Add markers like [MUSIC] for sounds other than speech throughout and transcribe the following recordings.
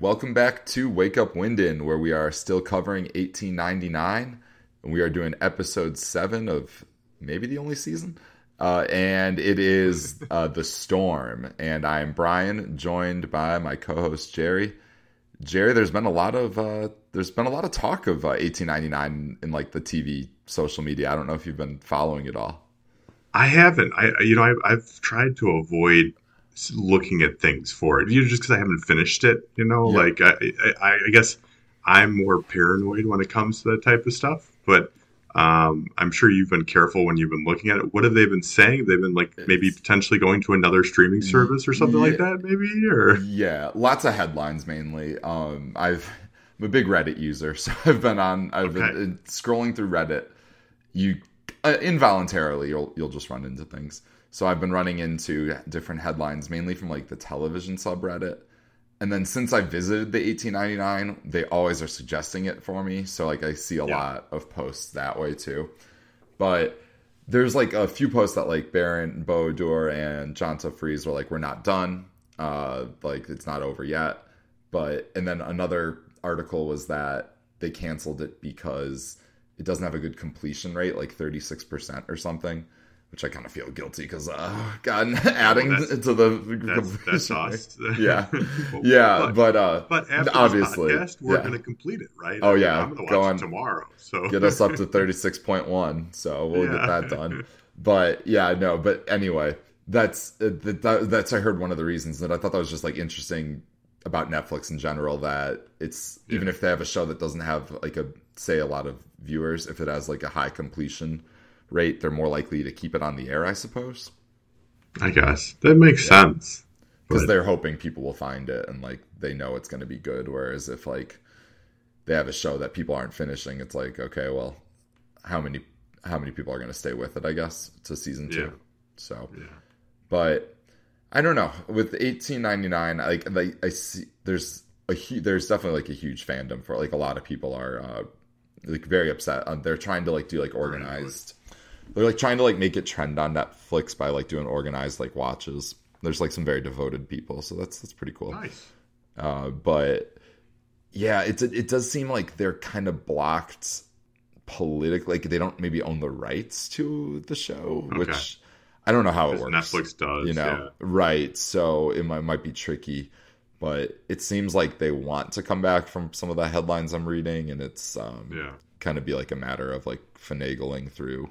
Welcome back to Wake Up Winden, where we are still covering 1899. And we are doing episode seven of maybe the only season. Uh, and it is [LAUGHS] uh, The Storm. And I'm Bryan, joined by my co host Jerry. Jerry, there's been a lot of uh, there's been a lot of talk of uh, 1899 in like the TV social media. I don't know if you've been following it all. I haven't. I you know I've, I've tried to avoid looking at things for it. You know, just because I haven't finished it. You know, yeah. like I, I, I guess I'm more paranoid when it comes to that type of stuff. But um, I'm sure you've been careful when you've been looking at it. What have they been saying? They've been like maybe potentially going to another streaming service or something yeah, like that, maybe. Or yeah, lots of headlines mainly. Um, I've I'm a big Reddit user, [LAUGHS] so I've been on. I've okay. been uh, scrolling through Reddit. You uh, involuntarily you'll you'll just run into things. So I've been running into different headlines, mainly from like the television subreddit. And then since I visited the 1899, they always are suggesting it for me. So like I see a yeah. lot of posts that way too. But there's like a few posts that like Baran bo Odar and Jantje Friese were like, we're not done. Uh, like it's not over yet. But and then another article was that they canceled it because it doesn't have a good completion rate, like 36% or something which I kind of feel guilty because, uh, [LAUGHS] God, [LAUGHS] adding well, to the that's, [LAUGHS] that's us. yeah, yeah, but, but uh, but after obviously, podcast, we're yeah. going to complete it, right? Oh I mean, yeah, I'm going to watch it tomorrow. So get us up to thirty six point one. So we'll yeah. get that done. But yeah, no. But anyway, that's uh, that, that's I heard one of the reasons that I thought that was just like interesting about Netflix in general that it's yeah. even if they have a show that doesn't have like a say a lot of viewers, if it has like a high completion rate, they're more likely to keep it on the air, I suppose. I guess that makes yeah. sense because they're hoping people will find it and like they know it's going to be good. Whereas if like they have a show that people aren't finishing, it's like okay, well, how many how many people are going to stay with it? I guess to season two. Yeah. So, yeah. but I don't know with eighteen ninety nine. Like, like I see, there's a there's definitely like a huge fandom for it. like a lot of people are uh, like very upset. Um, they're trying to like do like organized they're like trying to like make it trend on Netflix by like doing organized like watches. There's like some very devoted people, so that's that's pretty cool. Nice. Uh, but yeah, it's it does seem like they're kind of blocked politically. Like they don't maybe own the rights to the show, okay. which I don't know how it works. Netflix does, you know, yeah. right? So it might might be tricky, but it seems like they want to come back from some of the headlines I'm reading, and it's um, yeah, kind of be like a matter of like finagling through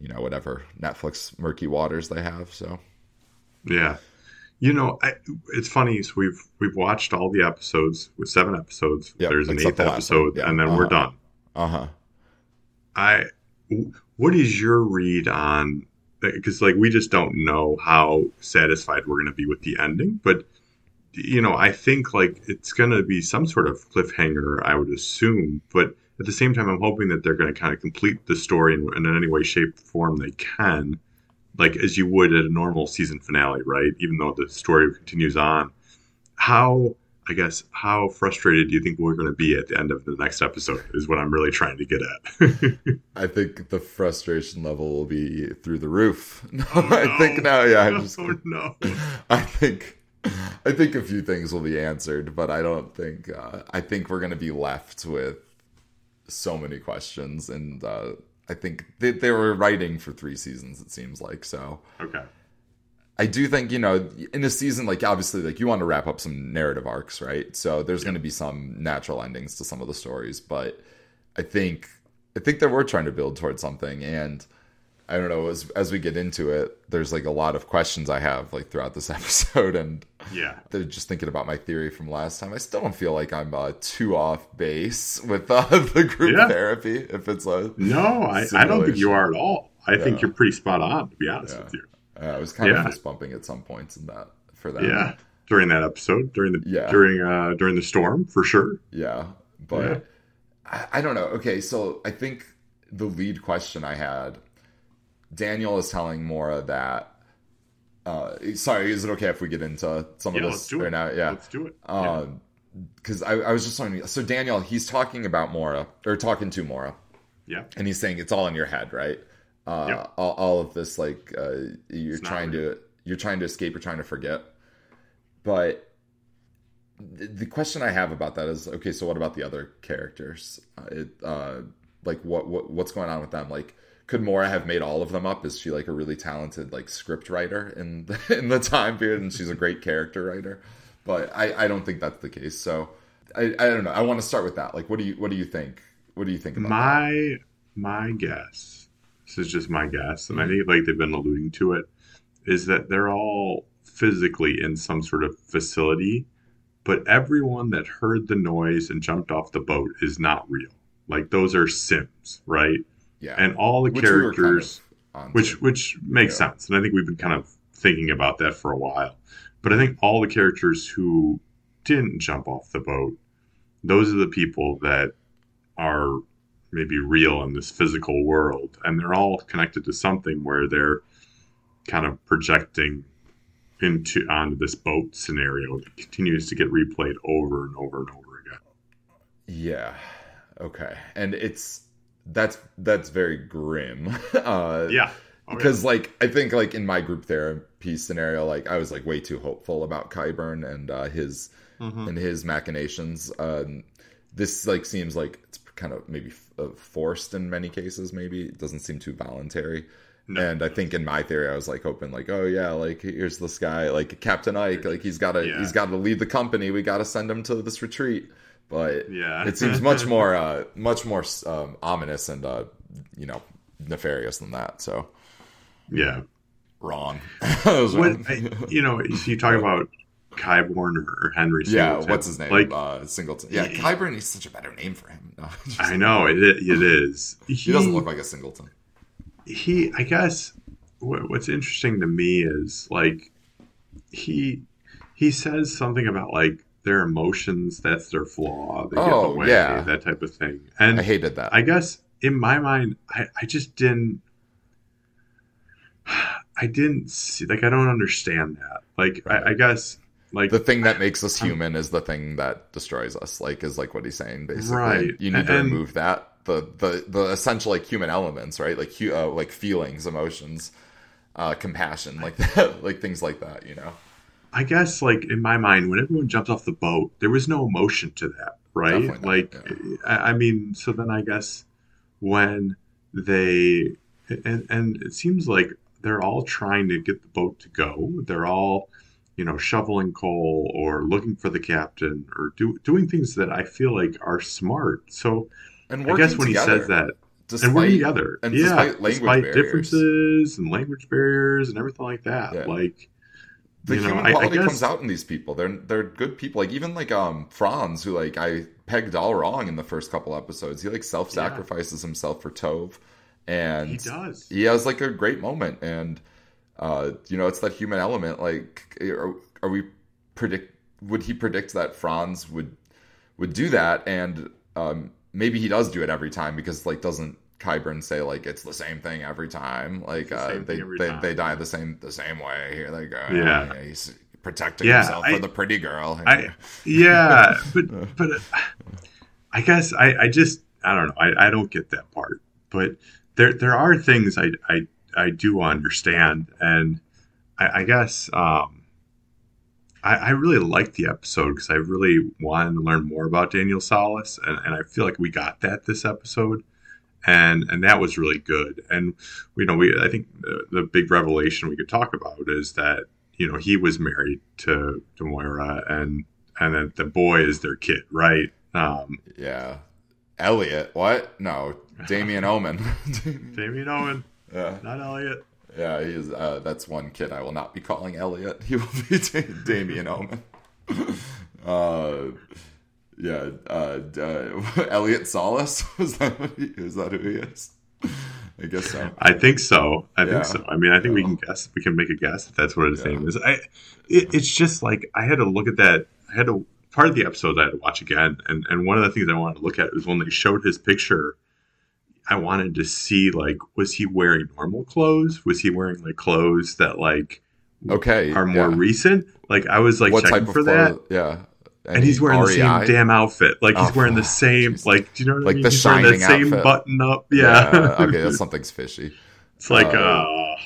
you know whatever Netflix murky waters they have. So yeah, you know, I, it's funny. So we've we've watched all the episodes with seven episodes. Yep, There's an eighth episode, yeah. and then uh-huh. we're done. Uh huh. I. What is your read on? Because like we just don't know how satisfied we're going to be with the ending, but you know, I think like it's going to be some sort of cliffhanger. I would assume, but at the same time, I'm hoping that they're going to kind of complete the story in, in any way, shape, form they can, like as you would at a normal season finale, right? Even though the story continues on. How, I guess, how frustrated do you think we're going to be at the end of the next episode? Is what I'm really trying to get at. [LAUGHS] I think the frustration level will be through the roof. [LAUGHS] No, oh, no. I think now, yeah, I'm just. Oh, [LAUGHS] no. I think. I think a few things will be answered, but I don't think. Uh, I think we're going to be left with so many questions, and uh, I think they, they were writing for three seasons. It seems like so. Okay. I do think you know in a season like obviously like you want to wrap up some narrative arcs, right? So there's yeah. going to be some natural endings to some of the stories, but I think I think they were trying to build towards something, and I don't know as as we get into it, there's like a lot of questions I have like throughout this [LAUGHS] episode, and yeah, [LAUGHS] they're just thinking about my theory from last time. I still don't feel like I'm uh, too off base with uh, [LAUGHS] the group yeah. therapy. If it's a no, I, I, don't think you are at all. I yeah. think you're pretty spot on. To be honest yeah. with you, I was kind of fist bumping at some points in that for that. Yeah, during that episode, during the yeah. during uh during the storm for sure. Yeah, but I, I don't know. Okay, so I think the lead question I had Daniel is telling Maura that. Uh, sorry, is it okay if we get into some yeah, of this right it. now? Yeah, let's do it. Because um, I, I, was just telling So Daniel, he's talking about Maura or talking to Maura. Yeah, and he's saying it's all in your head, right? Uh, yep. all, all, of this, like uh, you're it's trying to you're trying to escape, you're trying to forget, but the question I have about that is okay. So what about the other characters? Uh, it, uh, like what, what what's going on with them? Like, could Maura have made all of them up? Is she like a really talented like script writer in the, [LAUGHS] in the time period, and she's a great character writer? But I, I don't think that's the case. So I, I don't know. I want to start with that. Like, what do you what do you think? What do you think about my that? my guess? This is just my guess, and I think like they've been alluding to it, is that they're all physically in some sort of facility, but everyone that heard the noise and jumped off the boat is not real. Like those are Sims, right? Yeah, and all the Which we kind characters, of which which makes Yeah. sense, and I think we've been kind of thinking about that for a while. But I think all the characters who didn't jump off the boat, those are the people that are maybe real in this physical world, and they're all connected to something where they're kind of projecting into onto this boat scenario that continues to get replayed over and over and over again. Yeah. Okay. And it's that's that's very grim. [LAUGHS] uh Yeah. Oh, yeah. because like I think like in my group therapy scenario, like I was like way too hopeful about Qyburn and uh his Mhm. and his machinations. Um this like seems like it's kind of maybe f- uh, forced in many cases maybe. It doesn't seem too voluntary. No. And I think in my theory, I was like hoping, like, oh yeah, like here's this guy, like Captain Ike, like he's got to, Yeah. he's got to lead the company. We got to send him to this retreat. But Yeah. it seems much [LAUGHS] more, uh, much more um, ominous and, uh, you know, nefarious than that. So yeah. wrong. [LAUGHS] What wrong. You know, if you talk about Qyburn or, Henry, yeah, what's his name? Like uh, Singleton. Yeah, he- Qyburn. He's such a better name for him. No, [LAUGHS] I know it. It is. he doesn't look like a Singleton. he i guess what, what's interesting to me is like he he says something about like their emotions that's their flaw they get Oh, way yeah. that type of thing and I hated that. i guess in my mind i, I just didn't i didn't see like i don't understand that like Right. I, I guess like the thing that makes us human is the thing that destroys us like is like what he's saying basically Right. you need to remove that the the the essential like human elements right like uh, like feelings emotions uh compassion like [LAUGHS] that like things like that you know I guess like in my mind, when everyone jumped off the boat, there was no emotion to that, right? Definitely not, Like, I, I mean, so then I guess when they and and it seems like they're all trying to get the boat to go. They're all, you know, shoveling coal or looking for the captain or do, doing things that I feel like are smart. So and I guess when together, he says that, despite, and working together, and yeah, despite language barriers. differences and language barriers and everything like that, Yeah. like. The you know, human I- I quality guess- comes out in these people. They're they're good people. Like even like um franz who like i pegged all wrong in the first couple episodes. He like self-sacrifices himself for tove. And He does. he has like a great moment. And uh you know it's that human element. Like are, are we predict would he predict that franz would would do that? And um maybe he does do it every time because like doesn't Qyburn say like it's the same thing every time like uh, they they, time. they die the same the same way here they go Yeah. he's protecting Yeah, himself I- for the pretty girl I yeah, [LAUGHS] but but uh, I guess I, I just I don't know I, I don't get that part. But there there are things I I, I do understand, and I, I guess um, I, I really liked the episode because I really wanted to learn more about Daniel Solace, and, and I feel like we got that this episode. And and that was really good. And you know, we I think the, the big revelation we could talk about is that you know he was married to to Moira, and and that the boy is their kid, right? Um, yeah. Elliot what? No Damien Omen. [LAUGHS] [LAUGHS] Damien Owen, yeah. Not Elliot. yeah he's uh, that's one kid I will not be calling Elliot. [LAUGHS] He will be Da- Damien Omen. Uh yeah uh, uh [LAUGHS] Elliot Solace [LAUGHS] was that what he, is that who he is I guess so I think so. I Yeah. think so. I mean, I think we can guess. We can make a guess if that's what his Yeah. name is. I. It, it's just like I had to look at that. I had to part of the episode I had to watch again, and and one of the things I wanted to look at was when they showed his picture. I wanted to see like was he wearing normal clothes? Was he wearing like clothes that like okay are more yeah. recent? Like I was like what checking for that. Yeah, and he's wearing the same damn outfit. Like he's Oh, wearing the [LAUGHS] same, jeez. like do you know what I Like mean? the he's wearing that same outfit. button up. Yeah. okay, that's [LAUGHS] something's fishy. it's like, uh, uh,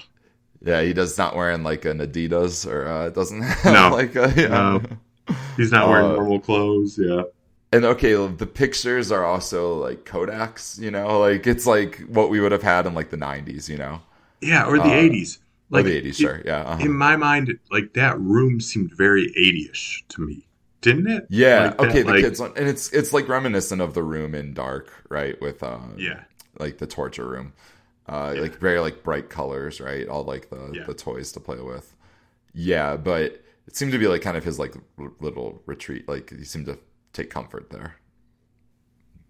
Yeah, he does not wearing like an Adidas or uh, doesn't [LAUGHS] have No. like a, yeah. No. He's not wearing uh, normal clothes. Yeah. And okay, the pictures are also like Kodaks, you know, like it's like what we would have had in like the 90s, you know? Yeah, or the uh, 80s. Like the 80s, sure. Yeah. Uh-huh. In my mind, like that room seemed very 80ish to me. Didn't it? Yeah. Like okay, the like, kids and it's it's like reminiscent of the room in Dark, right? With uh Yeah. Like the torture room. Uh yeah. like very like bright colors, right? All like the yeah. the toys to play with. Yeah, but it seemed to be like kind of his like little retreat. Like he seemed to take comfort there.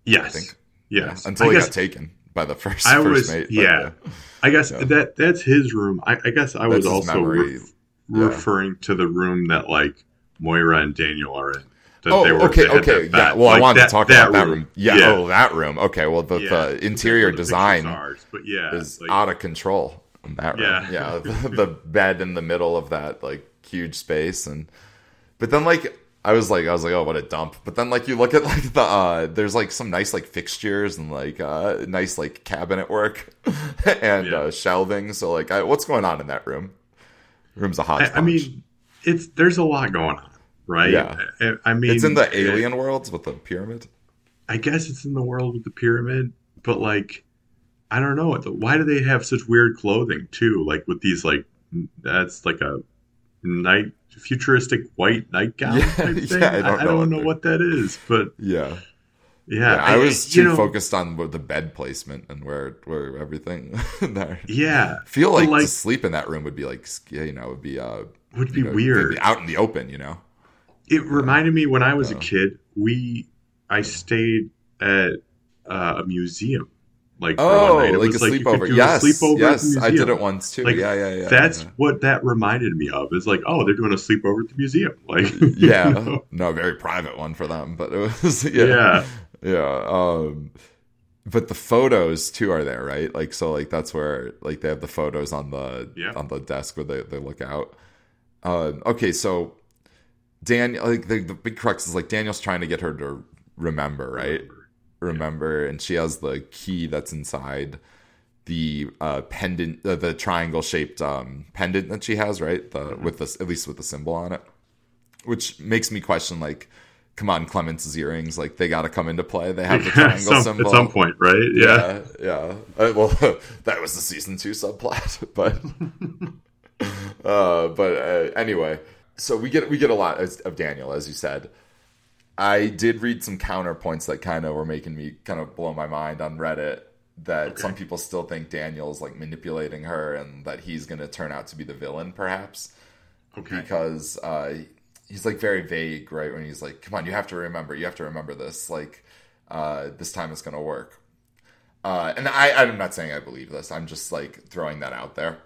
Yes. I think. Yes. Yeah, until I he guess, got taken by the [LAUGHS] first. I first was mate, yeah. But, I guess yeah. that that's his room. I, I guess I was also re- referring to the room that like Moira and Daniel are in. oh, were, okay, okay, yeah. Well, like I wanted that, to talk that about that room. Yeah. yeah. Oh, that room. Okay. Well, the, the interior the design ours, but yeah, is like, out of control in that room. Yeah, yeah. [LAUGHS] the, the bed in the middle of that like huge space, and but then like I was like, I was like, oh, what a dump. But then, like, you look at [LAUGHS] like the, uh, there's like some nice like fixtures and like uh, nice like cabinet work [LAUGHS] and yeah. uh, shelving. So like, I, what's going on in that room? Room's a hot. I, I, mean, it's there's a lot going on, right? Yeah. I, I mean, it's in the alien it, worlds with the pyramid. I guess it's in the world with the pyramid, but like, I don't know. Why do they have such weird clothing too? Like with these like, that's like a night futuristic white nightgown yeah, type [LAUGHS] thing. Yeah, I don't, I, I don't know, what that is, but yeah. Yeah, yeah I, I, was too know, focused on the bed placement and where where everything [LAUGHS] there. Yeah, I feel like, like, to sleep in that room would be like you know would be uh would be know, weird be out in the open. You know, it reminded me when I was a kid. We I stayed at uh, a museum like oh, like a like sleepover. Yes, a sleepover yes, I did it once too. Like, yeah, yeah, yeah. That's yeah. what that reminded me of. Is like, oh, they're doing a sleepover at the museum. Like, [LAUGHS] yeah, you know? no, very private one for them, but it was [LAUGHS] yeah, yeah. Yeah. Um, but the photos too are there, right? Like, so like that's where like they have the photos on the yeah. on the desk where they they look out. Uh, okay, so Daniel, like the, the big crux is like Daniel's trying to get her to remember, right? Remember remember, and she has the key that's inside the uh, pendant, uh, the triangle shaped um, pendant that she has, right? The mm-hmm. with this, at least with the symbol on it, which makes me question, like, come on, Clemence's earrings, like they got to come into play. They have the [LAUGHS] triangle some, symbol at some point, right? Yeah, yeah. yeah. Uh, well, [LAUGHS] that was the season two subplot, [LAUGHS] but uh, but uh, anyway, so we get we get a lot of Daniel, as you said. I did read some counterpoints that kind of were making me kind of blow my mind on Reddit that okay. some people still think Daniel's like manipulating her and that he's going to turn out to be the villain perhaps. Okay. Because uh, he's like very vague, right? When he's like, "Come on, you have to remember. You have to remember this. Like, uh, this time it's going to work." Uh, and I, I'm not saying I believe this. I'm just like throwing that out there.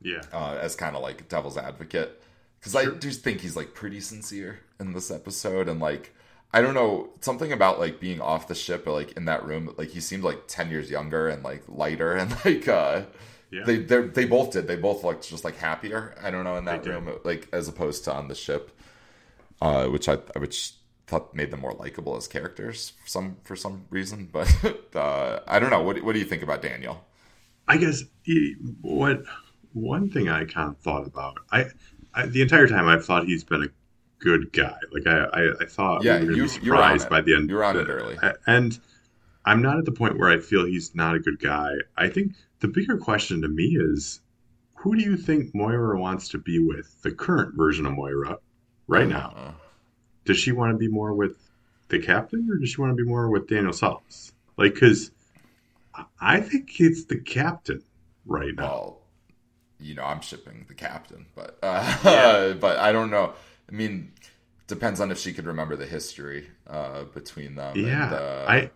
Yeah. Uh, as kind of like devil's advocate, because sure. I do think he's like pretty sincere in this episode, and like I don't know something about like being off the ship or like in that room. Like he seemed like ten years younger and like lighter [LAUGHS] and like uh, yeah. they they both did. They both looked just like happier. I don't know in that room like as opposed to on the ship, uh, which I which thought made them more likable as characters for some for some reason. [LAUGHS] But uh, I don't know. What what do you think about Daniel? I guess what one thing I kind of thought about I, I the entire time I've thought he's been a good guy. Like I, I, I thought yeah, we were be surprised by the end. You're on it early, and I'm not at the point where I feel he's not a good guy. I think the bigger question to me is, who do you think Moira wants to be with? The current version of Moira, right now. Uh, does she want to be more with the captain, or does she want to be more with Daniel Solace? Like, because I think it's the captain right now. Well, you know, I'm shipping the captain, but uh, yeah. [LAUGHS] but I don't know. I mean, depends on if she could remember the history uh, between them. Yeah, and, uh, I.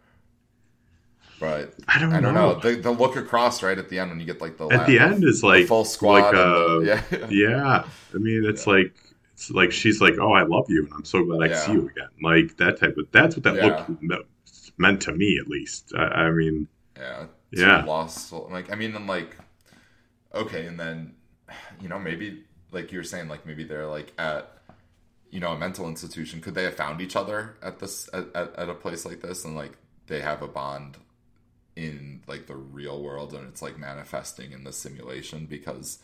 But I don't, I don't know. know. The, the look across right at the end when you get like the at the end is like full squad. Like, uh, [LAUGHS] yeah, yeah. I mean, it's yeah. like it's like she's like, "Oh, I love you, and I'm so glad I yeah. see you again." Like that type of. That's what that yeah. look meant to me, at least. I, I mean, yeah, yeah. Lost. Soul. Like, I mean, and like, okay, and then [SIGHS] you know maybe like you were saying, like maybe they're like at you know a mental institution could they have found each other at this at, at, at, a place like this and like they have a bond in like the real world and it's like manifesting in the simulation because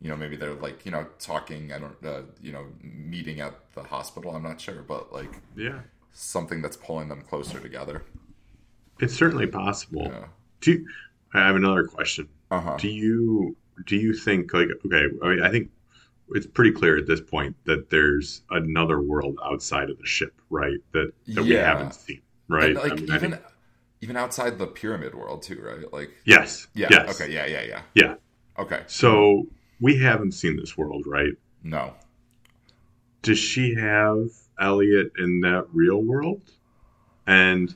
you know maybe they're like you know talking i don't uh, you know meeting at the hospital i'm not sure but like Yeah. something that's pulling them closer together It's certainly possible. yeah Do you, I have another question. uh-huh Do you do you think like okay? I mean, I think it's pretty clear at this point that there's another world outside of the ship, right? That that we haven't seen, right? And, like I mean, even think- even outside the pyramid world too right like yes, yeah yes, okay yeah yeah yeah yeah. okay So we haven't seen this world, right? no Does she have Elliot in that real world? And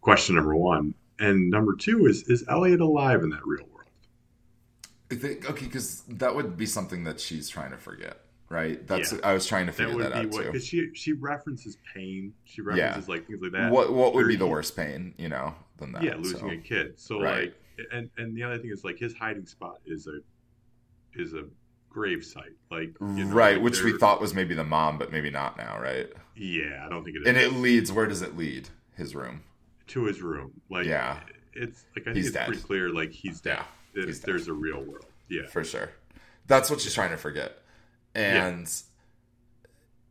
question number one, and number two is is Elliot alive in that real world? I think, okay because that would be something that she's trying to forget right that's Yeah. i was trying to That figure that, be out what too because she she references pain, she references like things like that. what what would be the worst pain you know than that yeah losing so. a kid so Right. like and and the other thing is like his hiding spot is a is a grave site like you know, right like which we thought was maybe the mom but maybe not now right? Yeah i don't think it is. And it leads where does it lead? His room. To his room. Like Yeah. it's like i think He's it's dead. pretty clear like he's dead. Yeah, he's dead. there's a real world. Yeah. For sure. That's what she's trying to forget. And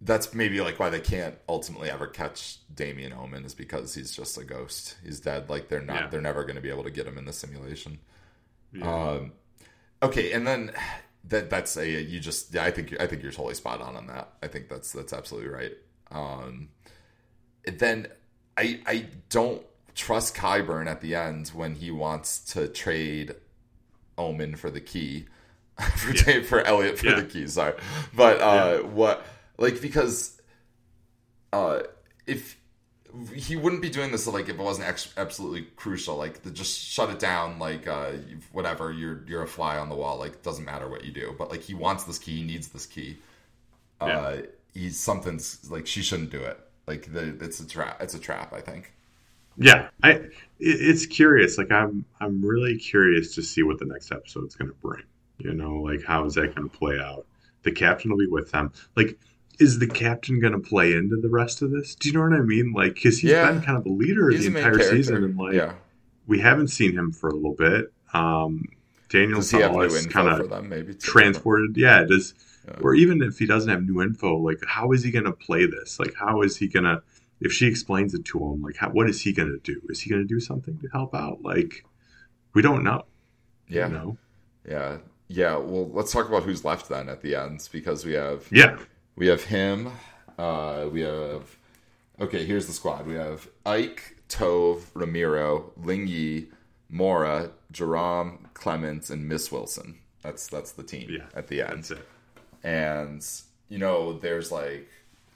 that's maybe like why they can't ultimately ever catch Damien Omen is because he's just a ghost. He's dead. Like they're not Yeah. they're never going to be able to get him in the simulation. Yeah. um okay and then [SIGHS] that that's a you just yeah, I think I think you're totally spot on on that I think that's that's absolutely right um then I I don't trust Qyburn at the end when he wants to trade Omen for the key [LAUGHS] for Yeah. for Elliot for Yeah. the key. Sorry, but uh, what like because uh, if he wouldn't be doing this like if it wasn't ex- absolutely crucial like to just shut it down like uh whatever you're you're a fly on the wall like doesn't matter what you do. But like he wants this key he needs this key. Uh Yeah. he's something's like she shouldn't do it. Like the, it's a trap it's a trap i think. Yeah. I it, it's curious. Like i'm i'm really curious to see what the next episode's going to bring. You know like how is that going to play out? The captain will be with them. Like is the captain going to play into the rest of this? Do you know what i mean? Like because he's Yeah. been kind of the leader he's the entire character. season and like yeah. we haven't seen him for a little bit. Um daniel Solace kind of them maybe too? transported. Yeah does Yeah. or even if he doesn't have new info like how is he going to play this? Like how is he going to if she explains it to him like how, what is he going to do? Is he going to do something to help out? Like we don't know. Yeah. you know? Yeah. Yeah. Well let's talk about who's left then at the end because we have yeah We have him. Uh, we have. Okay, here's the squad. We have Ike, Tove, Ramiro, Ling Yi, Maura, Jerome, Clemence, and Miss Wilson. That's that's the team yeah at the end. that's it And you know, there's like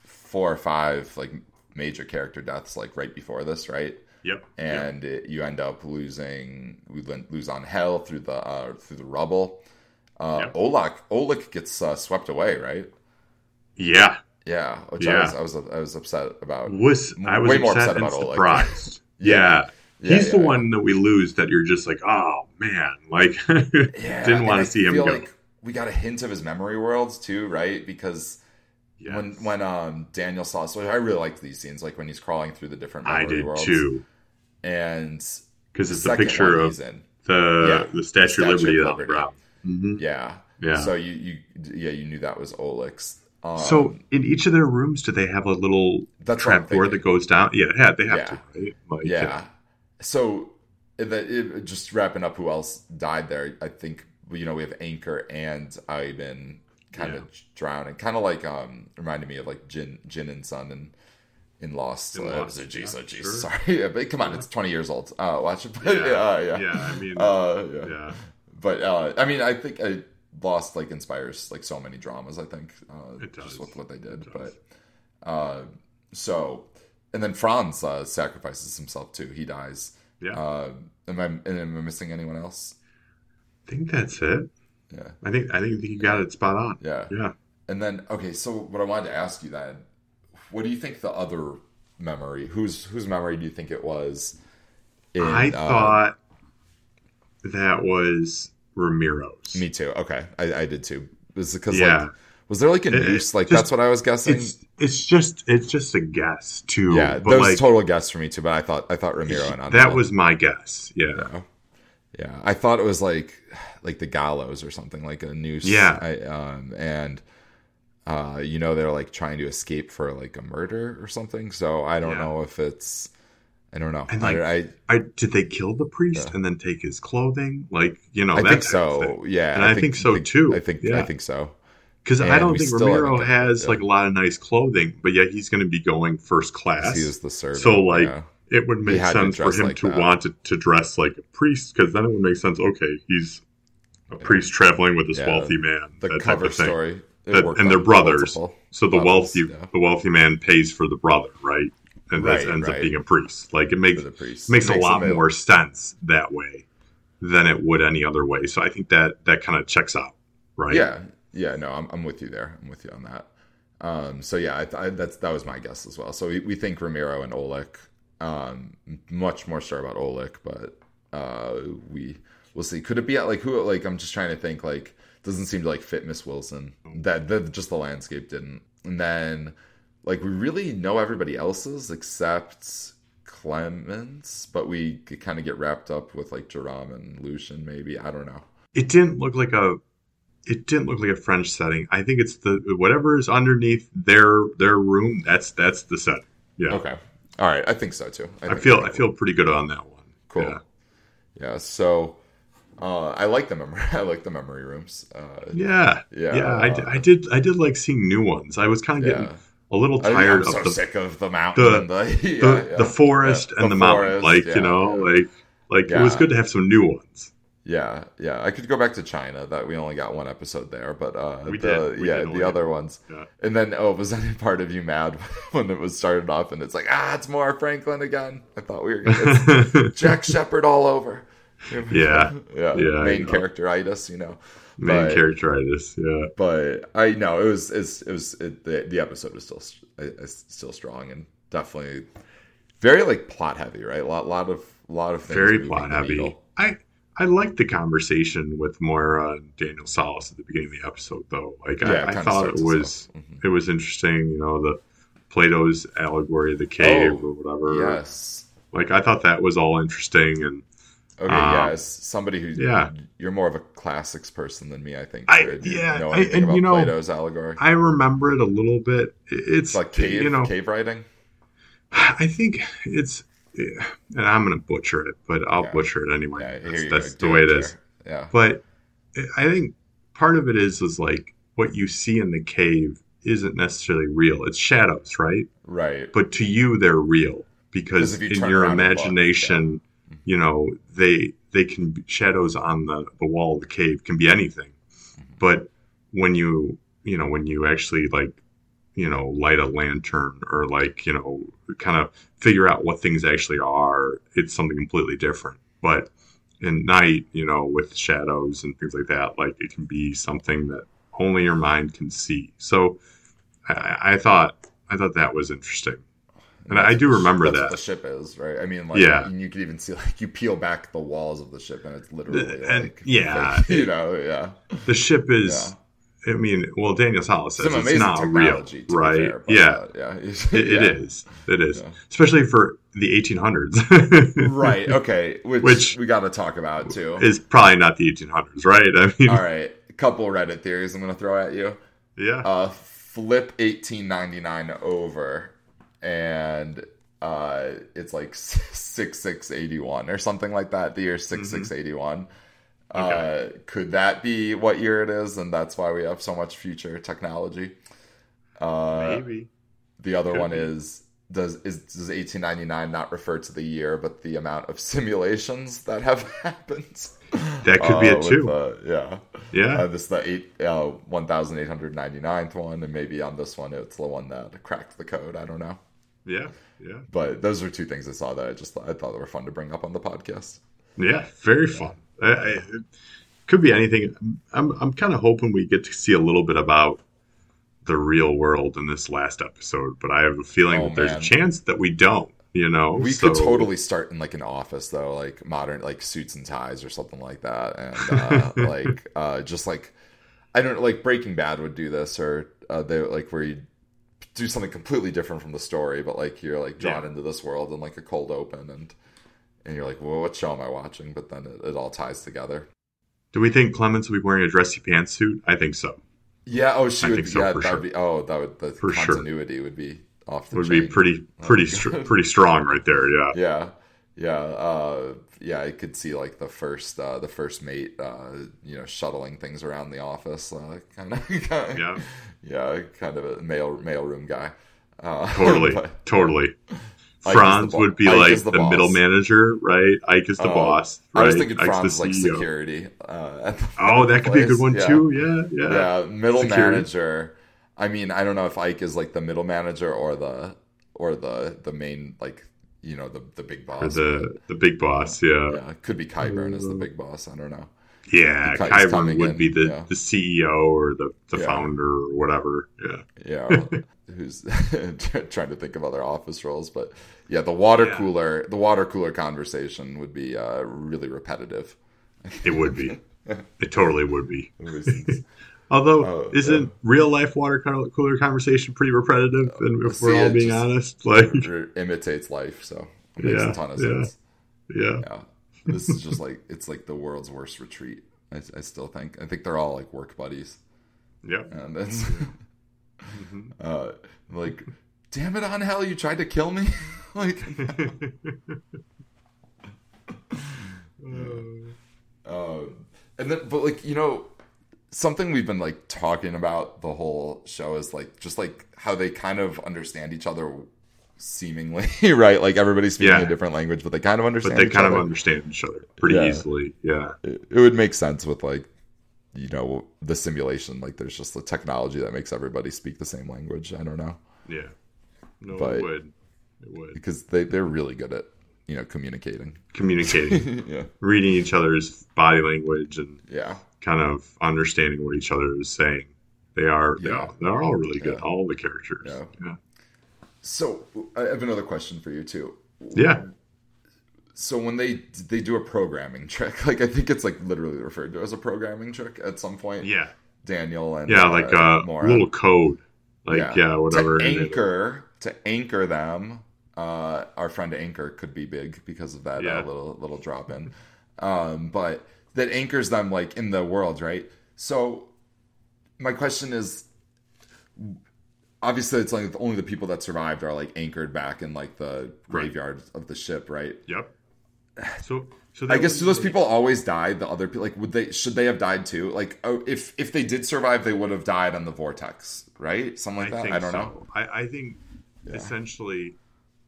four or five like major character deaths like right before this, right? yep And it, you end up losing. We lose Ángel through the uh, through the rubble. Uh, Yep. Olak Oleg gets uh, swept away, right? Yeah Yeah, which Yeah. I was I was I was upset about. was i was Way more upset upset and about Oleg. surprised [LAUGHS] Yeah. yeah, Yeah, he's the yeah. one that we lose that you're just like oh man like [LAUGHS] Yeah, didn't want to see him go Like we got a hint of his memory worlds too, right? Because Yes. when when um Daniel saw, so I really liked these scenes, like when he's crawling through the different memory i did worlds, too and because it's the picture of the Yeah, the statue, of liberty the Liberty. ground hmm Yeah, yeah So you you yeah you knew that was Oleg's. Um, So in each of their rooms, do they have a little That's what I'm trap door that goes down? Yeah, yeah, they have Yeah. to, right? Like, yeah. So that it, just wrapping up, who else died there? I think you know we have Anker and Iben kind Yeah. of drowning, kind of like um reminded me of like Jin Jin and Sun and in Lost. In uh, Lost, geez, yeah, oh, geez, sure. sorry, [LAUGHS] yeah, but come on, it's twenty years old. Uh, watch it. [LAUGHS] Yeah, yeah, yeah, yeah, I mean, Uh, yeah. yeah, But uh, I mean, I think uh, Lost like inspires like so many dramas. I think uh, It does. just with what they did. But uh, so, and then Franz uh, sacrifices himself too. He dies. yeah. Uh, am I am I missing anyone else? I think that's it. Yeah, I think I think you got it spot on. yeah. Yeah. And then okay, so what I wanted to ask you then, what do you think the other memory? Whose whose memory do you think it was? in, I uh, thought that was Ramiro's. me too. Okay, I, I did too. Was because Yeah. like was there like a It- noose? Like just- that's what I was guessing. It's it's just it's just a guess too. yeah, but that was like total guess for me too. But I thought I thought Ramiro and that was my guess. Yeah. Yeah. Yeah, I thought it was like like the gallows or something, like a noose. Yeah. I, um, and uh, you know they're like trying to escape for like a murder or something. So I don't Yeah. know if it's. I don't know. And, I, like, I I did they kill the priest Yeah. and then take his clothing? Like you know, I think so. Yeah, And I think so, too. I think Yeah. I think so. Because I don't think still Ramiro haven't done it, has yeah. like a lot of nice clothing, but yet he's going to be going first class. He was the servant. So, like, yeah. it would make sense for him like to that. want to, to dress like a priest, because then it would make sense. Okay, he's a priest traveling with this Yeah. wealthy man. the that type cover of thing. story. That- and they're brothers. multiple So the wealthy yeah, the wealthy man pays for the brother, right? And that Right, ends up being a priest. Like it makes priest. makes It a lot more sense that way than it would any other way. So I think that that kind of checks out, right? Yeah, yeah. No, I'm, I'm with you there. I'm with you on that. Um, so yeah, I, I, that's that was my guess as well. So we, we think Ramiro and Oleg. Um, much more sure about Oleg, but uh, we we'll see. Could it be at like who? Like I'm just trying to think. Like doesn't seem to like fit Miss Wilson. That that just the landscape didn't. And then like we really know everybody else's except Clemence, but we kind of get wrapped up with like Jerome and Lucien. Maybe I don't know. It didn't look like a it didn't look like a French setting. I think it's the whatever is underneath their their room. That's that's the set. Yeah, Okay. All right. I think so too. I think feel I feel pretty good on that one. cool. Yeah. Yeah. so uh, I like the memory. [LAUGHS] I like the memory rooms. Uh, Yeah, Yeah. yeah. I, d- I did. I did like seeing new ones. I was kind of getting yeah. A little I, tired am of so the sick of the mountain. the- and [LAUGHS] the, yeah, the, yeah. the forest Yeah, and the the, mountain. Like you know, like like it was good to have some new ones. Yeah, yeah. I could go back to China. That we only got one episode there, but uh, We the, did. We yeah, did the other ones. Yeah. And then, oh, was [LAUGHS] any part of you mad [LAUGHS] when it was started off and it's like, ah, it's more Franklin again? I thought we were gonna Jack Shephard all over. Yeah. yeah, Yeah, I Main characteritis, you know. Main But- characteritis. Yeah. but I know it was it's, it was it, the the episode is still is still strong and definitely very like plot heavy, right? A lot lot of a lot of things Very plot heavy. I I liked the conversation with Moira and Daniel Solace at the beginning of the episode, though. Like Yeah, I, I thought it was. Mhm. it was interesting. You know, the Plato's allegory of the cave Oh, or whatever. Yes. Like I thought that was all interesting, and Okay. Um, yes. Somebody who yeah. you're more of a classics person than me, I think. I- Jared. You yeah, know I- and you know, Plato's allegory? I remember it a little bit. It's it's like cave you know, cave writing. I think it's, and I'm going to butcher it, but I'll Yeah. butcher it anyway. Yeah, that's that's the way it is. Yeah. But I think part of it is is like what you see in the cave isn't necessarily real. It's shadows, right? Right. But to you, they're real because, you in your and look, imagination, you know, they they can be, shadows on the the wall of the cave can be anything. Mm-hmm. But when you you know when you actually like you know light a lantern or like you know kind of figure out what things actually are, it's something completely different. But in night, you know, with shadows and things like that, like it can be something that only your mind can see. So I, I thought I thought that was interesting. And I do remember that's what that. the ship is, right? I mean, like, Yeah. and you could even see, like, you peel back the walls of the ship, and it's literally, And- like, yeah. [LAUGHS] you know, yeah. The ship is. I mean, well, Daniel Solace says Some it's not real, technology, to be right? fair, yeah, uh, yeah, [LAUGHS] it, it yeah. is. It is, Yeah. especially for the 1800s. [LAUGHS] right. Okay, which, Which- we got to talk about too. is probably not the 1800s, right? I mean, All right, a couple Reddit theories I'm going to throw at you. yeah. Uh, flip 1899 over, and uh, it's like [LAUGHS] 6681 or something like that. The year 6681. Uh, could that be what year it is, and that's why we have so much future technology? Uh, Maybe. The other Could one be. is does is does 1899 not refer to the year, but the amount of [LAUGHS] simulations that have [LAUGHS] happened? That could be Uh, it too. with, uh, yeah. yeah. Uh, this is the eight uh, 1899th one, and maybe on this one it's the one that cracked the code. I don't know, yeah. Yeah. but those are two things I saw that I just I thought were fun to bring up on the podcast. Yeah. Very fun. I, I, it could be anything. I'm, I'm kind of hoping we get to see a little bit about the real world in this last episode, but I have a feeling Oh, that there's man. a chance that we don't. You know, We So- could totally start in like an office though, like modern like suits and ties or something like that, and uh, [LAUGHS] like uh, just like I don't like Breaking Bad would do this, or uh, they like where you do something completely different from the story, but like you're like drawn Yeah. into this world in like a cold open and and you're like, well, what show am I watching? But then it, it all ties together. Do we think Clemence will be wearing a dressy pantsuit? I think so. Yeah. Oh, she I would. so, yeah, that sure. would be. Oh, that would. The For sure. continuity would be off the. Would be pretty oh pretty str- pretty strong right there. Yeah. Yeah. Yeah. Uh, yeah. I could see like the first, uh, the first mate, uh, you know, shuttling things around the office, uh, kind of. [LAUGHS] Yeah. Yeah. Kind of a mail mail room guy. Uh, [LAUGHS] Totally. but- totally. [LAUGHS] Ike Franz bo- would be Ike like the, the middle manager, right? Ike is the Oh, boss. Right? I was thinking Ike's Franz like security. Uh, Oh, that could be a good one Yeah. too. Yeah, yeah. yeah, middle Security. manager. I mean, I don't know if Ike is like the middle manager or the or the the main like you know the the big boss. Or the the big boss. Yeah, yeah, it could be Qyburn as the big boss. I don't know. yeah. Qyburn would in, be the yeah. the CEO or the the Yeah. founder or whatever. Yeah, Yeah, [LAUGHS] who's [LAUGHS] trying to think of other office roles, but yeah, the water cooler the water cooler conversation would be uh, really repetitive. it would be. [LAUGHS] it totally would be. At least it's- Although, Oh, isn't real life water cooler conversation pretty repetitive? And if we're all being honest, [LAUGHS] like, it imitates life, so it makes Yeah, a ton of yeah. sense. yeah, Yeah, this is just like it's like the world's worst retreat. I, I still think. I think they're all like work buddies, yeah. and it's Mhm. [LAUGHS] uh, like, damn it, Ángel, you tried to kill me. [LAUGHS] like, uh, and then, but like you know, something we've been like talking about the whole show is like just like how they kind of understand each other seemingly [LAUGHS] right like everybody's speaking Yeah. a different language but they kind of understand but they each kind of other. understand each other pretty Yeah. easily. Yeah, it, it would make sense with like you know the simulation like there's just the technology that makes everybody speak the same language i don't know yeah. No, But- it would. It would. because they, they're really good at you know communicating Communicating, [LAUGHS] yeah reading each other's body language, and yeah kind of understanding what each other is saying. They are. They Yeah. are they're all really good. Yeah. All the characters. Yeah. Yeah. so i have another question for you too Yeah. so when they they do a programming [LAUGHS] trick like i think it's like literally referred to as a programming trick at some point Yeah. daniel and Yeah. Like a Maura. little code. Like yeah, whatever. to anchor to anchor them uh our friend anchor could be big because of that uh, little little drop in um but that anchors them like in the world right so my question is obviously it's like only the people that survived are like anchored back in like the graveyard of the ship right Yep. [SIGHS] So. So I guess do those people always die? The other people, like, would they? Should they have died too? Like, oh, if if they did survive, they would have died on the vortex, right? Something like I that. I don't so. know. I, I think essentially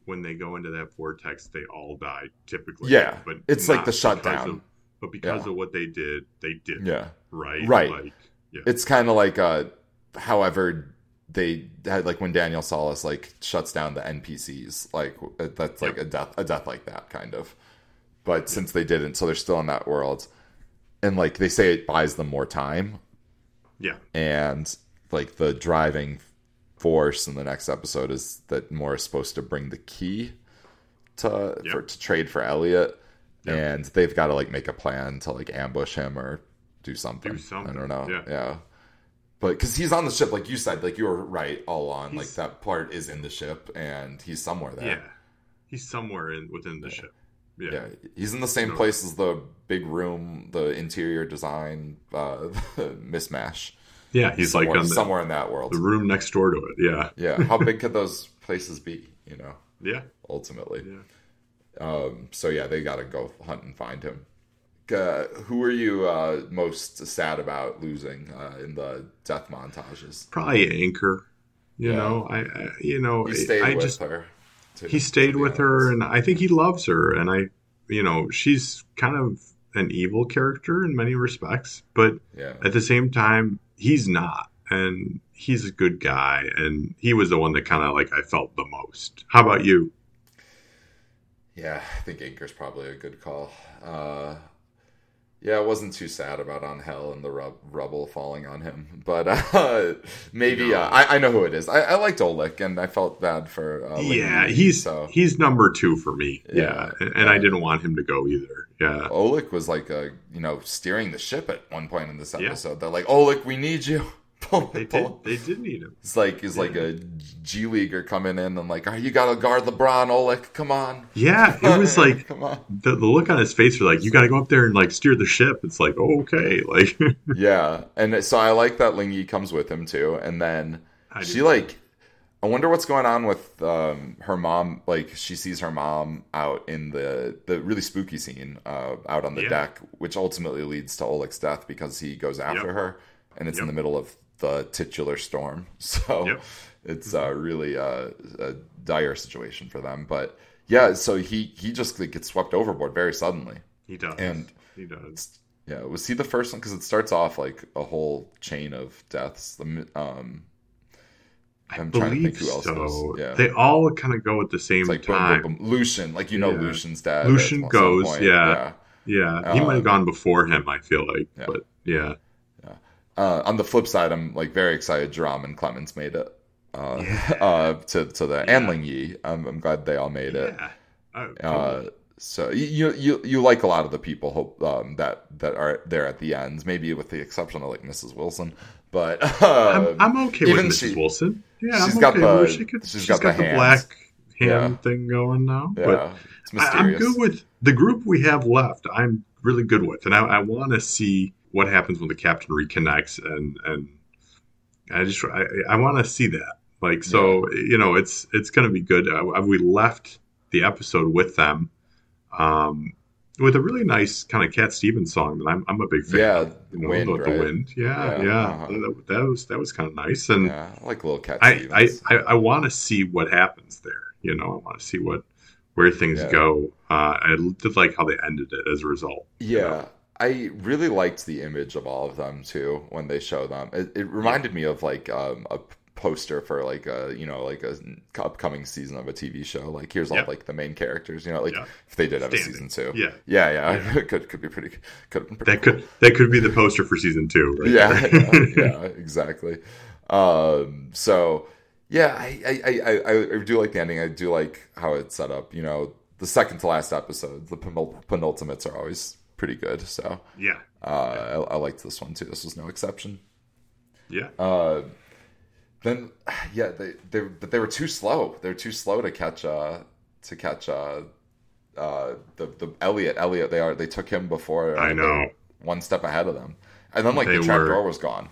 when they go into that vortex, they all die typically. Yeah. but It's like the shutdown. of- but because Yeah. of what they did, they did Yeah, right. Right. Like, yeah. it's kind of like, uh, however, they had like when Daniel Solace like shuts down the NPCs, like uh, that's like a death, a death like that kind of. But since they didn't, so they're still in that world, and like they say, it buys them more time. yeah. and like the driving force in the next episode is that Moore is supposed to bring the key to Yep. for to trade for Elliot, Yep. and they've got to like make a plan to like ambush him or do something. Do something, I don't know. yeah. Yeah. But because he's on the ship, like you said, like you were right all along. Like that part is in the ship, and he's somewhere there. Yeah. He's somewhere in within the ship. Yeah. Yeah, he's in the same No. place as the big room, the interior design, uh, [LAUGHS] mismatch. Yeah, he's like somewhere, on the, somewhere in that world. the room next door to it. Yeah. Yeah, how big [LAUGHS] could those places be? You know, Yeah. ultimately. Yeah. Um, so yeah, they got to go hunt and find him. Uh, who are you uh, most sad about losing uh, in the death montages? Probably Anker. You Yeah. know, I, I you know, He stayed I with just her. to- he stayed with her and I think he loves her and I you know, she's kind of an evil character in many respects, but Yeah, at the same time he's not and he's a good guy and he was the one that kind of like I felt the most. How about you? Yeah. I think Anker's probably a good call. Uh, yeah, I wasn't too sad about Ángel and the rub- rubble falling on him, but uh, [LAUGHS] maybe No. uh, I, I know who it is. I, I liked Oleg, and I felt bad for. Uh, yeah, Lee, he's so. he's number 2 for me. Yeah. Yeah. And, and I didn't want him to go either. Yeah. Oleg was like a you know steering the ship at one point in this Yeah. episode. They're like, Oleg, we need you. Pull, They pull. did. They did need him. It's like he's like a G leaguer coming in and like, oh, you gotta guard LeBron, Oleg. Come on, Yeah, it was like come on. the, the look on his face was like, "You got to go up there and like steer the ship." It's like, oh, okay, [LAUGHS] like Yeah, and so I like that Ling Yi comes with him too, and then I she do. like. I wonder what's going on with um, her mom. Like she sees her mom out in the the really spooky scene uh, out on the Yeah. deck, which ultimately leads to Oleg's death because he goes after Yep. her, and it's in the middle of the titular storm. [LAUGHS] So Yep. it's uh, really uh, a dire situation for them. But yeah, so he he just like, gets swept overboard very suddenly. he does. And- he does. Yeah, was he the first one? Because it starts off like a whole chain of deaths. The um, I'm trying to think who else. so. Yeah, They all kind of go at the same it's like time. boom, boom. Lucien, like you know, Yeah. Lucien's dad. Lucien goes, point. yeah. Yeah, he might Um, have gone before him. I feel like, Yeah. but yeah, Uh, on the flip side, I'm like very excited. Jerome and Clemence made it. Uh, [LAUGHS] uh, to to the and Yeah. Ling Yi. I'm, I'm glad they all made it. yeah. Oh, Uh, so you you you like a lot of the people hope um, that that are there at the end, maybe with the exception of like Mrs. Wilson. But [LAUGHS] I'm, uh, I'm okay even with Mrs. she- Wilson. Yeah, she's I'm got okay the-. She could, she's she's got got, the the, black hand Yeah. thing going now. yeah, But it's I, I'm good with the group we have left. I'm really good with, and I, I want to see what happens when the captain reconnects, and and I just I, I want to see that. Like so, you know, it's it's going to be good. Uh, we left the episode with them, um, with a really nice kind of Cat Stevens song that I'm I'm a big fan. Yeah, of. You know, Wind, the, the wind. Yeah, Yeah, yeah. uh-huh. That, that was that was kind of nice, and Yeah, I like a little cat I, I, I, I want to see what happens there. You know, I want to see what where things Yeah. go. Uh, I did like how they ended it as a result. Yeah, I really liked the image of all of them too when they show them. It, it reminded me of like um, a poster for like a you know like a upcoming season of a TV show. Like here's all Yeah. like the main characters. You know, like Yeah. if they did have a season two. Yeah, yeah, yeah. [LAUGHS] could could be pretty. Could pretty that could that could be the poster for season two. Right yeah, yeah, [LAUGHS] yeah, exactly. Um, so yeah, I, I, I, I, I do like the ending. I do like how it's set up. You know, the second to last episode, the penul- penultimates are always pretty good. So yeah, uh, I, I liked this one too. This was no exception. yeah. Uh, then yeah, they they but they were too slow. They were too slow to catch uh to catch uh uh the the Elliot Elliot. They are they took him before. I know. one step ahead of them, and then like They the trap were- door was gone.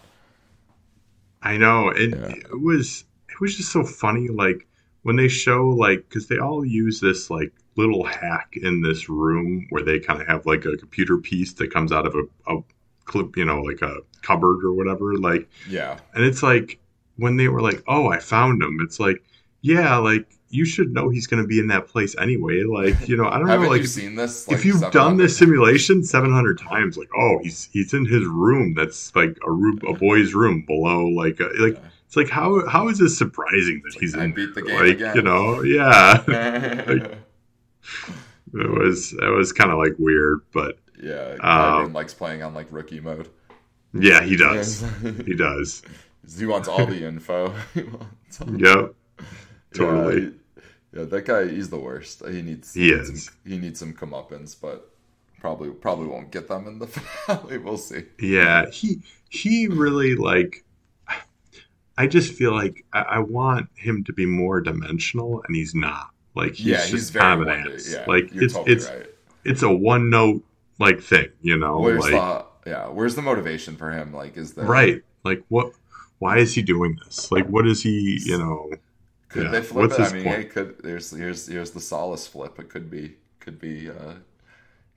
I know. It Yeah. it was it was just so funny. Like when they show like because they all use this like little hack in this room where they kind of have like a computer piece that comes out of a, a clip, you know, like a cupboard or whatever. Like Yeah. And it's like when they were like, "Oh, I found him." It's like, yeah, like you should know he's going to be in that place anyway. Like, you know, I don't know, like seen this? if you've done this simulation 700 times, like, oh, he's he's in his room. That's like a room, a boy's room below. Like, a, like it's like how how is this surprising that he's I in? beat the game like, again. you know, yeah. [LAUGHS] it was it was kind of like weird, but yeah, Um, likes playing on like rookie mode. yeah, he does. [LAUGHS] He does. he wants all the info. [LAUGHS] He all- Yep. Totally. Yeah, he- yeah, that guy, he's the worst. He needs He needs is. Some, he needs some comeuppance, but probably probably won't get them in the [LAUGHS] finale. We'll see. Yeah, he he really like. I just feel like I, I want him to be more dimensional, and he's not. Like he's yeah, just he's very kind of an ass. Yeah, like it's totally it's right. it's a one note like thing, you know. Where's like the yeah? Where's the motivation for him? Like, is there right, like what? Why is he doing this? Like, what is he? You know, Could Yeah, they flip what's it? I mean, point? hey, could there's here's here's the solace flip. It could be could be uh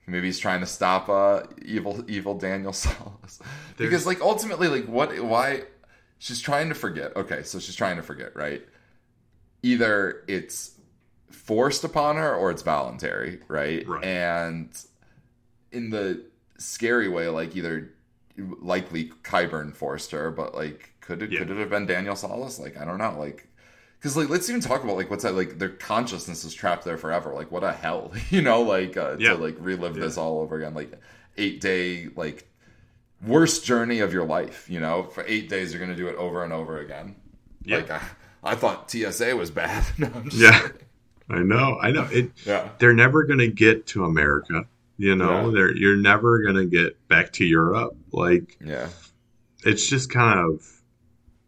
maybe he's trying to stop uh evil evil Daniel [LAUGHS] Solace because like ultimately like what why she's trying to forget. Okay, so she's trying to forget, right? Either it's forced upon her or it's voluntary, right? Right. And in the scary way, like either likely Qyburn forced her, but like could it Yeah. could it have been Daniel Solace? Like I don't know, like because like let's even talk about like what's that like their consciousness is trapped there forever. Like what a hell, [LAUGHS] you know? Like uh, Yeah. to like relive this all over again, like eight day like worst journey of your life. You know, for eight days you're gonna do it over and over again. Yeah. Like I, I thought TSA was bad. [LAUGHS] no, I'm just Yeah. kidding. I know, I know. It yeah, they're never gonna get to America. You know, Yeah. they're you're never gonna get back to Europe. Like yeah. it's just kind of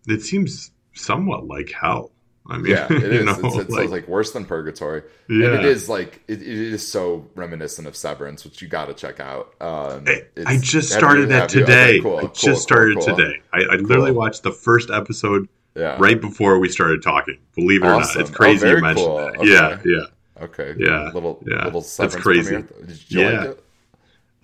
it seems somewhat like hell. I mean, yeah, it [LAUGHS] is. know, it's, it's like- like, worse than Purgatory. Yeah. And it is like it, it is so reminiscent of Severance, which you got to check out. Um, I, I just started that have you? Okay, today. cool, I cool, just cool, started today. I, I literally watched the first episode Yeah. right before we started talking. Believe it or not, it's crazy Oh, you mentioned cool. that. Okay. Yeah, yeah. Okay. Yeah, Little yeah. little That's crazy. Did you Yeah. like it?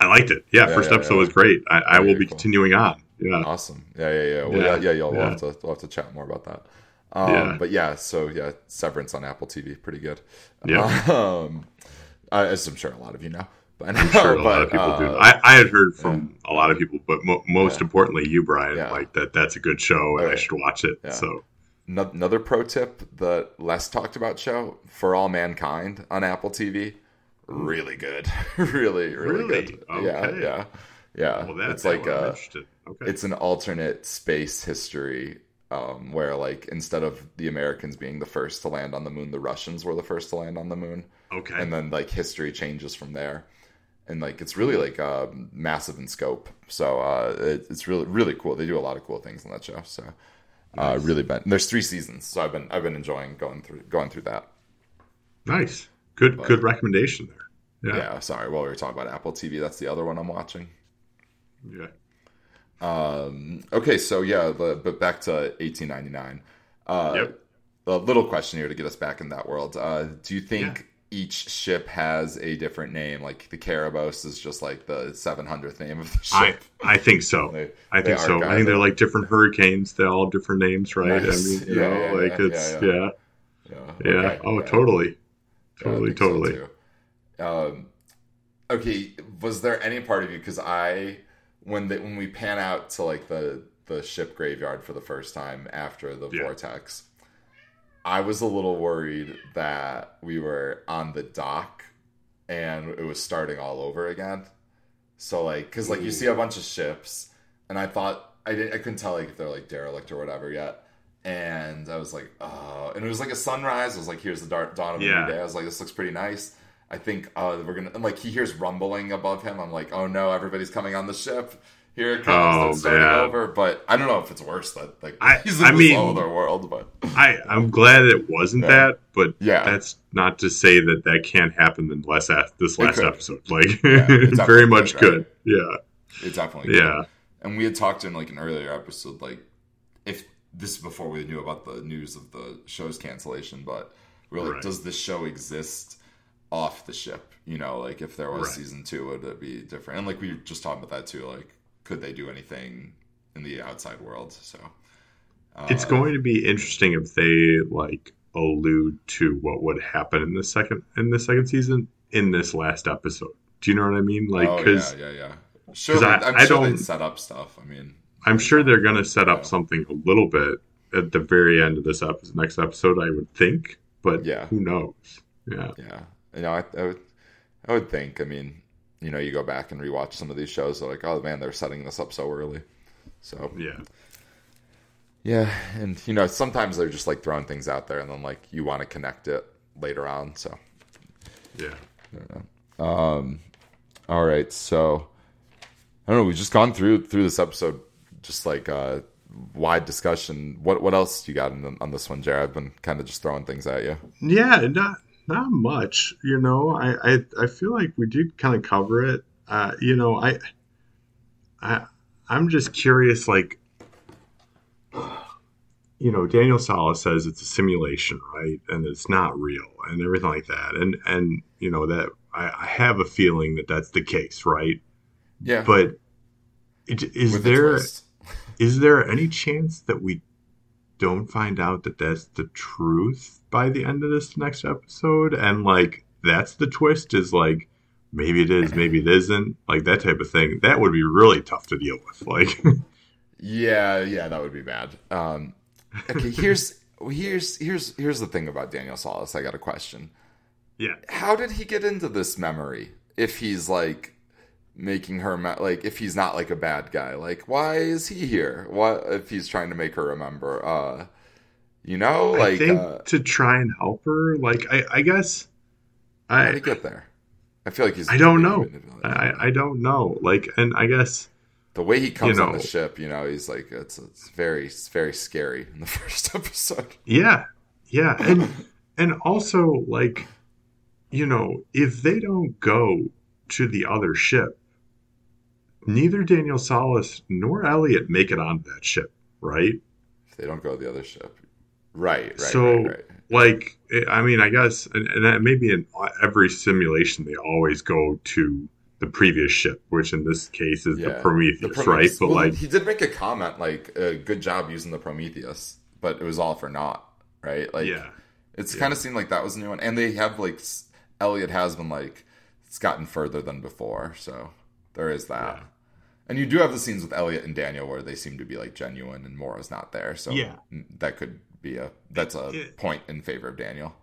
I liked it. Yeah, Yeah, first yeah, episode was great. I, I will be cool. continuing on. Yeah. Awesome. Yeah, yeah, yeah. Well, Yeah, yeah, yeah. You'll we'll have to we'll have to chat more about that. Um, Yeah. But yeah, so yeah, Severance on Apple TV, pretty good. Yeah. [LAUGHS] Um, as I'm sure a lot of you know. But I'm sure a lot of but, people do. uh, I, I had heard from a lot of people, but mo- most Yeah. importantly, you, Bryan, Yeah. like that. That's a good show, and I should watch it. Yeah. So No- Another pro tip: the less talked about show "For All Mankind" on Apple TV, really good, [LAUGHS] really, really, Really? good. Yeah, Okay. yeah, yeah. well, that's it's like I'm uh. Okay. it's an alternate space history um, where, like, instead of the Americans being the first to land on the moon, the Russians were the first to land on the moon, okay. and then like history changes from there. And like it's really like um, massive in scope, so uh, it, it's really really cool. They do a lot of cool things on that show. So uh, really been there's three seasons, so I've been I've been enjoying going through going through that. nice. Good. But- good recommendation there. Yeah. Yeah. sorry. Well, we were talking about Apple TV. That's the other one I'm watching. Yeah. Um, okay, so yeah, the, but back to 1899. Uh, Yep. A little question here to get us back in that world. Uh, do you think each ship has a different name? Like the Kerberos is just like the 700th name of the ship. I think so. [LAUGHS] They- I think so. I think they're like different hurricanes. They all have different names, right? Nice. I mean, you Yeah, know, yeah, like yeah, it's yeah, yeah, okay, Oh, okay. totally, Yeah, totally, so, totally. um, okay, was there any part of you because I when the, when we pan out to like the the ship graveyard for the first time after the vortex, I was a little worried that we were on the dock and it was starting all over again. So like, because like you see a bunch of ships, and I thought I didn't, I couldn't tell like if they're like derelict or whatever yet. And I was like, oh, and it was like a sunrise. I was like, here's the dark dawn of the Yeah. new day. I was like, this looks pretty nice. I think uh, we're gonna and like he hears rumbling above him. I'm like, oh no, everybody's coming on the ship. Here it comes. Oh, it's man. over. But I don't know if it's worse that like I- he's in I mean- other world. But [LAUGHS] I I'm glad it wasn't Yeah. that, but Yeah. that's not to say that that can't happen in less this last episode. Like Yeah, [LAUGHS] very much good. Yeah, it definitely yeah, And we had talked in like an earlier episode, like if this is before we knew about the news of the show's cancellation, but we we're like, Right. does this show exist off the ship? You know, like if there was Right. season two, would it be different? And like we were just talking about that too. Like, could they do anything in the outside world? So uh, it's going to be interesting if they like allude to what would happen in the second in the second season in this last episode. Do you know what I mean? Like, oh, because yeah, yeah, yeah. Sure, I- I'm I sure don't- set up stuff. I mean, I'm sure they're going to set up Yeah. something a little bit at the very end of this episode, next episode. I would think, but Yeah. who knows? Yeah, Yeah, you know, I, I would, I would think. I mean, you know, you go back and rewatch some of these shows, they're like, oh man, they're setting this up so early. So yeah, yeah, and you know, sometimes they're just like throwing things out there, and then like you want to connect it later on. So, yeah. um, all right, so I don't know. We've just gone through through this episode, just like uh, wide discussion. What what else you got in, on this one, Jerry? I've been kind of just throwing things at you. Yeah, not not much. You know, I I, I feel like we did kind of cover it. Uh, you know, I I I'm just curious, like. You know, Daniel Solace says it's a simulation, right? And it's not real, and everything like that. And and you know that I, I have a feeling that that's the case, right? Yeah, But it, is with there twist. is there any chance that we don't find out that that's the truth by the end of this next episode and like that's the twist is like maybe it is maybe it isn't like that type of thing that would be really tough to deal with like Yeah, yeah, that would be bad. Um, okay, here's here's here's here's the thing about Daniel Solace. I got a question. yeah How did he get into this memory? If he's like making her like, if he's not like a bad guy, like why is he here? What if he's trying to make her remember? Uh, you know, like i think uh, to try and help her like i, I guess how i he get there? I feel like he's. I don't know. I, I don't know like and i guess the way he comes You on the ship, you know, he's like it's it's very it's very scary in the [LAUGHS] first episode. Yeah, yeah, and [LAUGHS] and also like, you know, if they don't go to the other ship, neither Daniel Solace nor Elliot make it onto that ship, right? If they don't go to the other ship, right, right, So- right, right. Like, I mean, I guess, and, and that maybe in every simulation they always go to the previous ship, which in this case is the Prometheus, The right? Prometheus- But well, like, he did make a comment like, uh, "Good job using the Prometheus," but it was all for naught, right? Like, yeah, it's Yeah. kind of seemed like that was a new one, and they have like Elliot has been like it's gotten further than before, so there is that. And you do have the scenes with Elliot and Daniel where they seem to be like genuine, and Maura's not there, so Yeah. that could be a that's a It- point in favor of Daniel.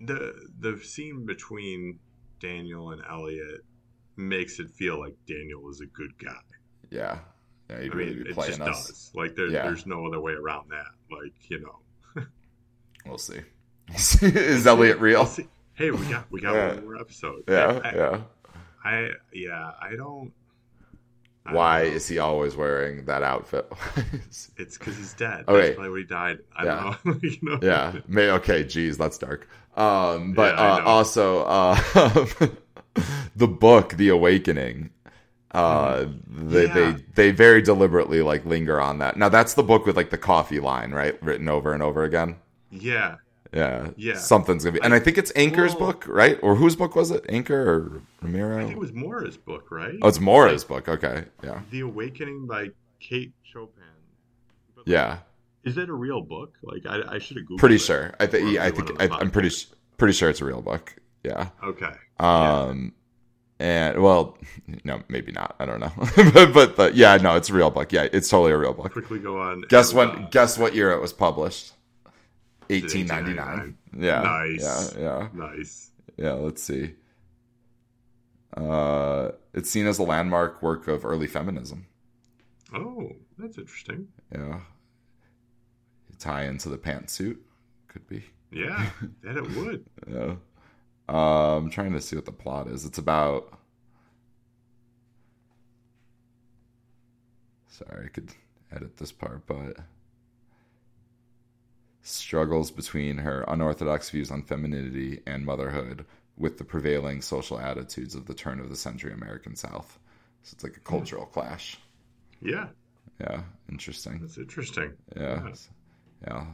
the the scene between Daniel and Elliot makes it feel like Daniel is a good guy. Yeah, yeah, he'd I really mean, be it just us. does. Like there, Yeah. there's no other way around that. Like you know, [LAUGHS] We'll see. [LAUGHS] is Elliot real? See- Hey, we got we got Yeah. one more episode. Yeah, I, yeah. I yeah, I don't. Why is he always wearing that outfit? [LAUGHS] It's because he's dead. Okay. That's probably what he died. I Yeah. don't know. [LAUGHS] you know. yeah, may okay. Geez, that's dark. Um, but Yeah, uh, also uh, [LAUGHS] the book, The Awakening. Uh, they, Mm-hmm. Yeah. they they very deliberately like linger on that. Now that's the book with like the coffee line, right, written over and over again. Yeah. Yeah, Yeah. Something's gonna be, and I think it's Anker's Well- book, right? Or whose book was it? Anchor or Ramiro? I think it was Maura's book, right? oh, it's Maura's book. Okay, yeah, The Awakening by Kate Chopin. But, yeah. Is that a real book? Like I, I should have googled. Pretty it. sure. I think. Yeah, I think. of the I, I'm pretty. Pretty sure it's a real book. Yeah. Okay. Um, and well, no, maybe not. I don't know. [LAUGHS] but but the, yeah, no, it's a real book. Yeah, it's totally a real book. Quickly go on. Guess Amazon. when? Guess what year it was published? It 1899. Yeah. Nice. Yeah. Yeah. Nice. Yeah. Let's see. Uh, it's seen as a landmark work of early feminism. Oh, that's interesting. Yeah. Tie into the pantsuit. Could be. Yeah, [LAUGHS] that it would. Yeah. Uh, I'm trying to see what the plot is. It's about. Sorry, I could edit this part, but struggles between her unorthodox views on femininity and motherhood with the prevailing social attitudes of the turn of the century American South. So it's like a cultural clash. Yeah, Yeah, interesting. that's interesting. Yeah. Yeah. Yeah.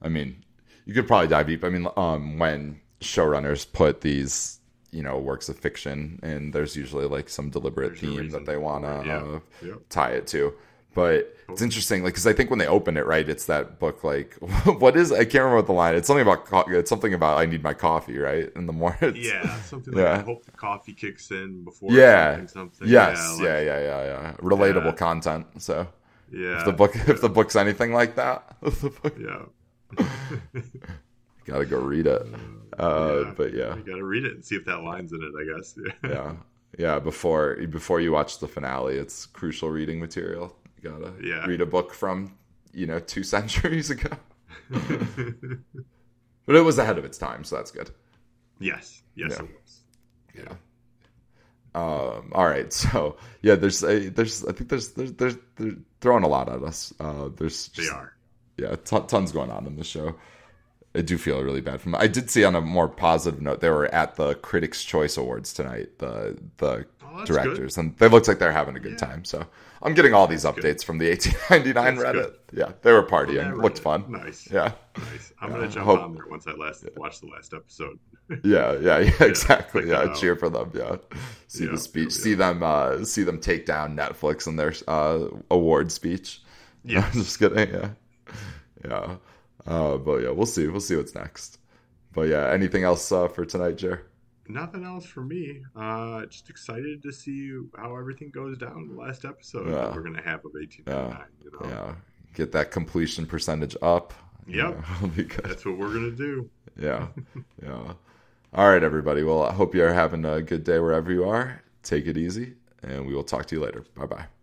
I mean, you could probably dive deep. I mean, um, when showrunners put these, you know, works of fiction, and there's usually like some deliberate There's theme that they want to yeah. uh, tie it to. But it's interesting, like, because I think when they open it, right, it's that book, like, [LAUGHS] what is? I can't remember what the line. It's something about. Co- it's something about I need my coffee, right? In the [LAUGHS] morning. Yeah, something Yeah. like I hope the coffee kicks in before Yeah. something. Yes. yeah, like- yeah. Yeah. Yeah. Yeah. Relatable Yeah. content. So yeah, if the book, if the book's anything like that, [LAUGHS] the book, yeah. gotta go read it. Uh, Yeah. But yeah. You got to read it and see if that line's in it. I guess. Yeah. yeah yeah before before you watch the finale it's crucial reading material gotta Yeah. read a book from you know two [LAUGHS] centuries ago [LAUGHS] but it was ahead of its time so that's good yes. Yes, Yeah. it was. yeah um all right [LAUGHS] so yeah there's a there's i think there's there's there's they're throwing a lot at us uh there's They are. yeah, ton tons going on in the show. I do feel really bad for them. I did see on a more positive note they were at the Critics' Choice Awards tonight. The the Oh, that's directors and they looked like they're having a good Yeah. time. So I'm getting all these updates from the 1899 That's Reddit. good. Yeah, they were partying. that Looked fun. Nice. Yeah, Nice. I'm Yeah, gonna jump hope- on there once I last watch the last episode. [LAUGHS] yeah, yeah, yeah. [LAUGHS] Exactly. Yeah, out. cheer for them. Yeah, see Yeah, the speech. See them. Uh, see them take down Netflix in their uh, award speech. [LAUGHS] Yeah. just kidding. Yeah, yeah. Uh, but yeah, we'll see. We'll see what's next. But yeah, anything else uh, for tonight, Jer? Nothing else for me. Uh, just excited to see how everything goes down the last episode Yeah. that we're gonna have of 1899. You know, Yeah, get that completion percentage up. Yep. Yeah, be good. that's what we're gonna do. Yeah, yeah. All right, everybody. Well, I hope you're having a good day wherever you are. Take it easy, and we will talk to you later. Bye bye.